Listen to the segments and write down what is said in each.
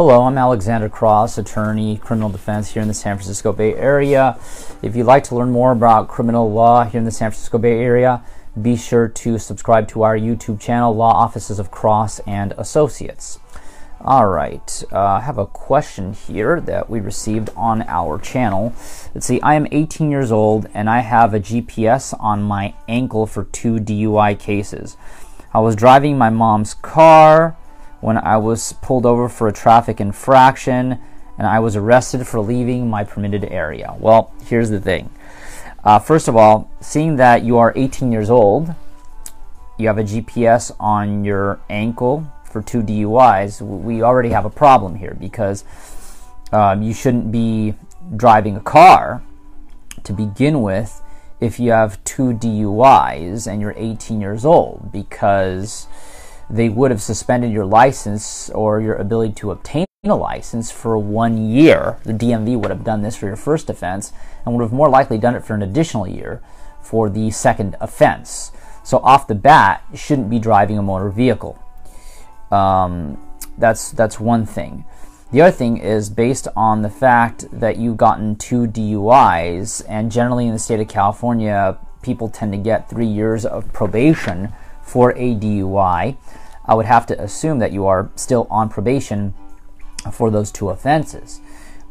Hello, I'm Alexander Cross, attorney, criminal defense here in the San Francisco Bay Area. If you'd like to learn more about criminal law here in the San Francisco Bay Area, be sure to subscribe to our YouTube channel, Law Offices of Cross and Associates. All right, uh, I have a question here that we received on our channel. Let's see, I am 18 years old and I have a GPS on my ankle for two DUI cases. I was driving my mom's car when I was pulled over for a traffic infraction and I was arrested for leaving my permitted area. Well, here's the thing. Uh, first of all, seeing that you are 18 years old, you have a GPS on your ankle for two DUIs, we already have a problem here because um, you shouldn't be driving a car to begin with if you have two DUIs and you're 18 years old because they would have suspended your license or your ability to obtain a license for one year. The DMV would have done this for your first offense and would have more likely done it for an additional year for the second offense. So, off the bat, you shouldn't be driving a motor vehicle. Um, that's that's one thing. The other thing is based on the fact that you've gotten two DUIs, and generally in the state of California, people tend to get three years of probation for a DUI. I would have to assume that you are still on probation for those two offenses.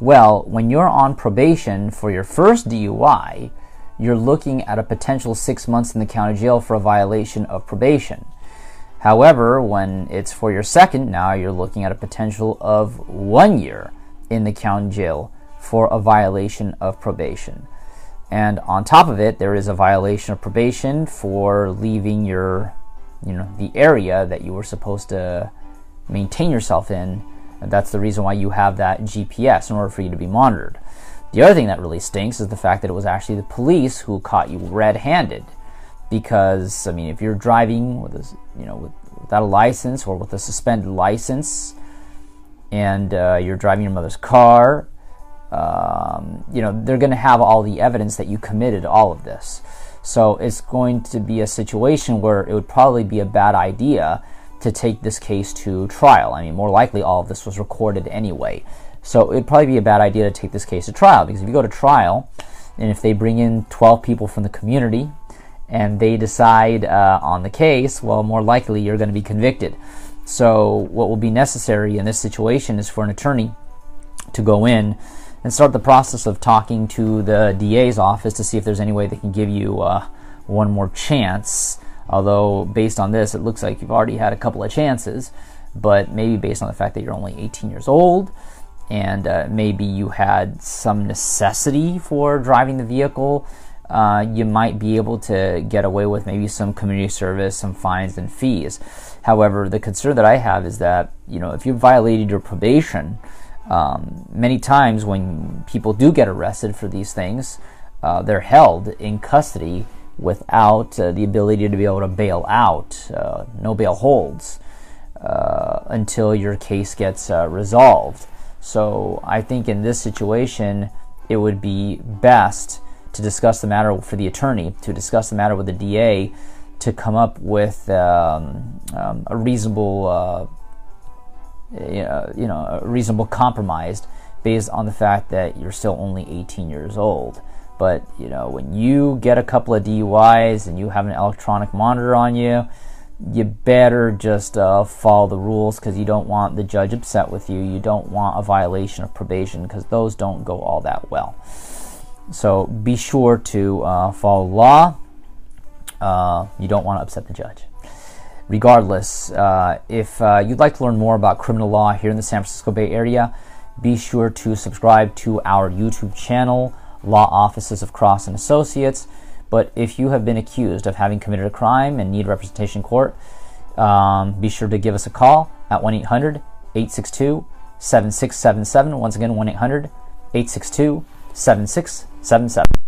Well, when you're on probation for your first DUI, you're looking at a potential six months in the county jail for a violation of probation. However, when it's for your second, now you're looking at a potential of one year in the county jail for a violation of probation. And on top of it, there is a violation of probation for leaving your, you know, the area that you were supposed to maintain yourself in. That's the reason why you have that GPS in order for you to be monitored. The other thing that really stinks is the fact that it was actually the police who caught you red-handed because I mean, if you're driving with a, you know with, without a license or with a suspended license, and uh, you're driving your mother's car, um, you know they're going to have all the evidence that you committed all of this. So it's going to be a situation where it would probably be a bad idea to take this case to trial. I mean, more likely all of this was recorded anyway. So it'd probably be a bad idea to take this case to trial because if you go to trial, and if they bring in 12 people from the community and they decide uh, on the case, well, more likely you're going to be convicted. So, what will be necessary in this situation is for an attorney to go in and start the process of talking to the DA's office to see if there's any way they can give you uh, one more chance. Although, based on this, it looks like you've already had a couple of chances, but maybe based on the fact that you're only 18 years old and uh, maybe you had some necessity for driving the vehicle uh, you might be able to get away with maybe some community service, some fines and fees. However, the concern that I have is that you know if you violated your probation, um, many times when people do get arrested for these things, uh, they're held in custody without uh, the ability to be able to bail out. Uh, no bail holds uh, until your case gets uh, resolved. So I think in this situation, it would be best to discuss the matter for the attorney, to discuss the matter with the DA, to come up with um, um, a reasonable, uh, you know, a reasonable compromise based on the fact that you're still only 18 years old. But you know, when you get a couple of DUIs and you have an electronic monitor on you, you better just uh, follow the rules because you don't want the judge upset with you. You don't want a violation of probation because those don't go all that well. So be sure to uh, follow law. Uh, you don't want to upset the judge. Regardless, uh, if uh, you'd like to learn more about criminal law here in the San Francisco Bay Area, be sure to subscribe to our YouTube channel, Law Offices of Cross and Associates. But if you have been accused of having committed a crime and need representation in court, um, be sure to give us a call at 1 800 862 7677. Once again, 1 800 862 7677.